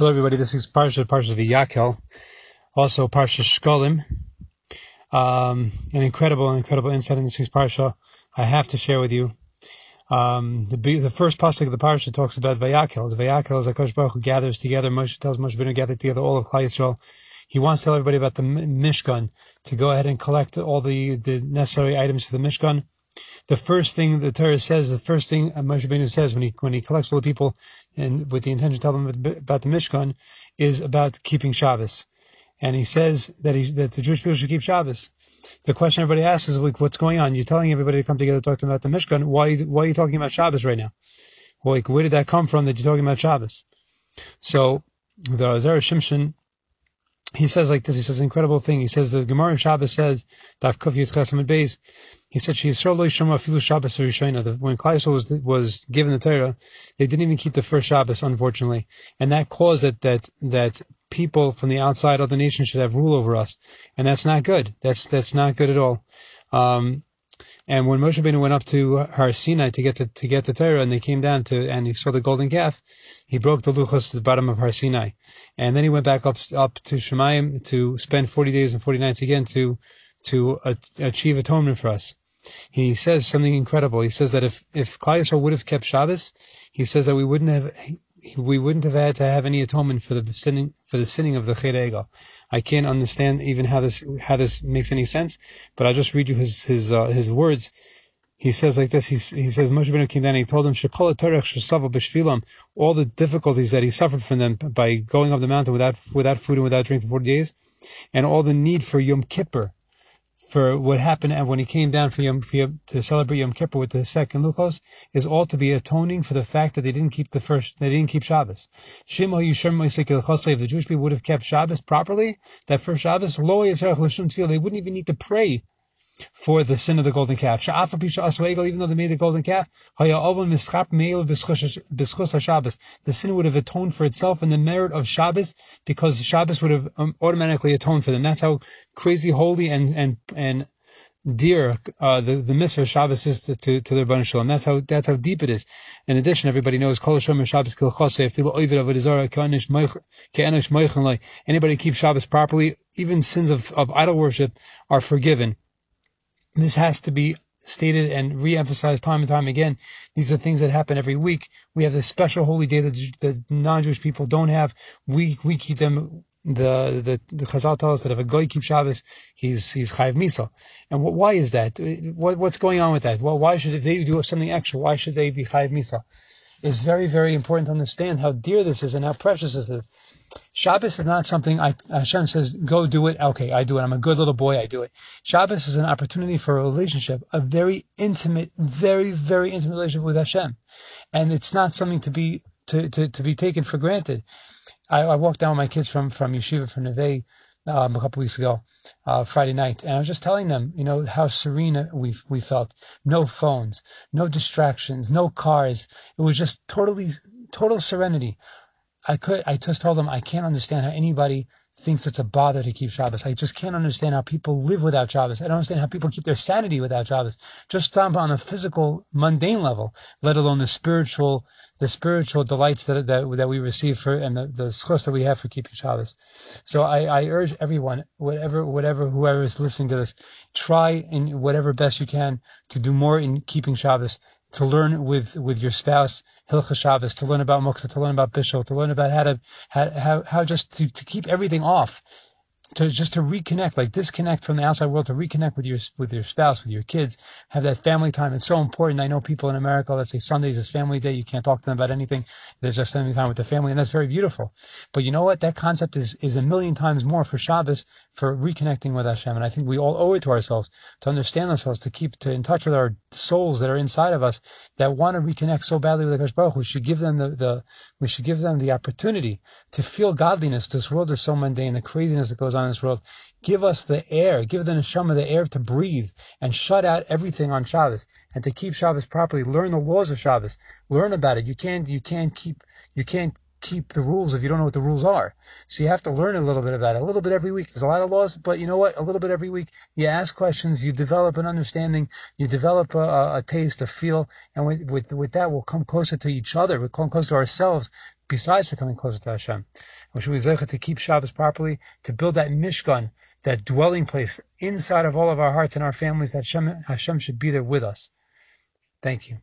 Hello, everybody. This is Parsha, Parsha V'Yakel, also Parsha Shkolim. Um, an incredible, incredible insight in this week's Parsha I have to share with you. Um, the, the first pasuk of the Parsha talks about Vayakel. Vayakel is Hakadosh Baruch who gathers together. Moshe tells Moshe Rabbeinu gather together all of Klal Yisrael. He wants to tell everybody about the Mishkan, to go ahead and collect all the, the necessary items for the Mishkan the first thing the Torah says, the first thing Moshe Rabbeinu says when he when he collects all the people and with the intention to tell them about the Mishkan is about keeping Shabbos, and he says that he that the Jewish people should keep Shabbos. The question everybody asks is like, what's going on? You're telling everybody to come together to talk to them about the Mishkan. Why why are you talking about Shabbos right now? Like, where did that come from that you're talking about Shabbos? So the Zera Shimshon he says like this. He says an incredible thing. He says the Gemara of Shabbos says. He said she Yisrael Shema Afilu Shabbos Rishona. When Klal was was given the Torah, they didn't even keep the first Shabbos, unfortunately, and that caused that that that people from the outside other nations should have rule over us, and that's not good. That's that's not good at all. Um, and when Moshe Rabbeinu went up to Har Sinai to get to, to get to Torah, and they came down to and he saw the golden calf, he broke the luchos to the bottom of Har Sinai, and then he went back up up to Shamayim to spend 40 days and 40 nights again to to achieve atonement for us. He says something incredible. He says that if if Klal Yisrael would have kept Shabbos, he says that we wouldn't have we wouldn't have had to have any atonement for the sinning for the sinning of the Cheder I can't understand even how this how this makes any sense, but I'll just read you his his uh, his words. He says like this. He, he says Moshe Rabbeinu came down and he told them all the difficulties that he suffered from them by going up the mountain without without food and without drink for 40 days, and all the need for Yom Kippur for what happened and when he came down for Yom, for Yom, to celebrate Yom Kippur with the second Luchos is all to be atoning for the fact that they didn't keep the first, they didn't keep Shabbos. Shema Yishem if the Jewish people would have kept Shabbos properly, that first Shabbos, they wouldn't even need to pray for the sin of the golden calf. Even though they made the golden calf, the sin would have atoned for itself in the merit of Shabbos because Shabbos would have um, automatically atoned for them. That's how crazy holy and and and dear uh, the the mitzvah Shabbos is to to, to their Rebbeinu Shalom. That's how that's how deep it is. In addition, everybody knows Kol Shomer Shabbos Anybody keeps Shabbos properly, even sins of, of idol worship are forgiven. This has to be stated and re-emphasized time and time again. These are things that happen every week. We have this special holy day that the non-Jewish people don't have. We we keep them. The the the Chazal tell us that if a guy keeps Shabbos, he's he's chayiv misa. And what, why is that? What, what's going on with that? Well, why should if they do something extra? Why should they be chayiv misa? It's very very important to understand how dear this is and how precious this is. Shabbos is not something I, Hashem says, go do it. Okay, I do it. I'm a good little boy. I do it. Shabbos is an opportunity for a relationship, a very intimate, very, very intimate relationship with Hashem. And it's not something to be, to, to, to be taken for granted. I, I walked down with my kids from, from Yeshiva from Neve, um, a couple weeks ago, uh, Friday night, and I was just telling them, you know, how serene we we felt. No phones, no distractions, no cars. It was just totally, total serenity. I could, I just told them I can't understand how anybody thinks it's a bother to keep Shabbos. I just can't understand how people live without Shabbos. I don't understand how people keep their sanity without Shabbos. Just on a physical, mundane level, let alone the spiritual, the spiritual delights that that, that we receive for and the the schos that we have for keeping Shabbos. So I, I urge everyone, whatever, whatever, whoever is listening to this, try in whatever best you can to do more in keeping Shabbos to learn with, with your spouse Hilchos Shabbos, to learn about Muktzah, to learn about Bishul, to learn about how to how how, how just to, to keep everything off to just to reconnect, like disconnect from the outside world, to reconnect with your with your spouse, with your kids, have that family time. It's so important. I know people in America that say Sundays is family day. You can't talk to them about anything. There's just spending time with the family, and that's very beautiful. But you know what? That concept is is a million times more for Shabbos for reconnecting with Hashem. And I think we all owe it to ourselves to understand ourselves, to keep to in touch with our souls that are inside of us that want to reconnect so badly with Hakadosh Baruch. We should give them the, the we should give them the opportunity to feel godliness. This world is so mundane. The craziness that goes on in this world. Give us the air, give the neshama the air to breathe and shut out everything on Shabbos and to keep Shabbos properly. Learn the laws of Shabbos. Learn about it. You can't, you can't keep, you can't keep the rules if you don't know what the rules are. So you have to learn a little bit about it, a little bit every week. There's a lot of laws, but you know what? A little bit every week. You ask questions, you develop an understanding, you develop a, a taste, a feel, and with, with, with that we'll come closer to each other. We'll come closer to ourselves besides becoming closer to Hashem. We should be to keep Shabbos properly, to build that Mishkan, that dwelling place inside of all of our hearts and our families, that Hashem, Hashem should be there with us. Thank you.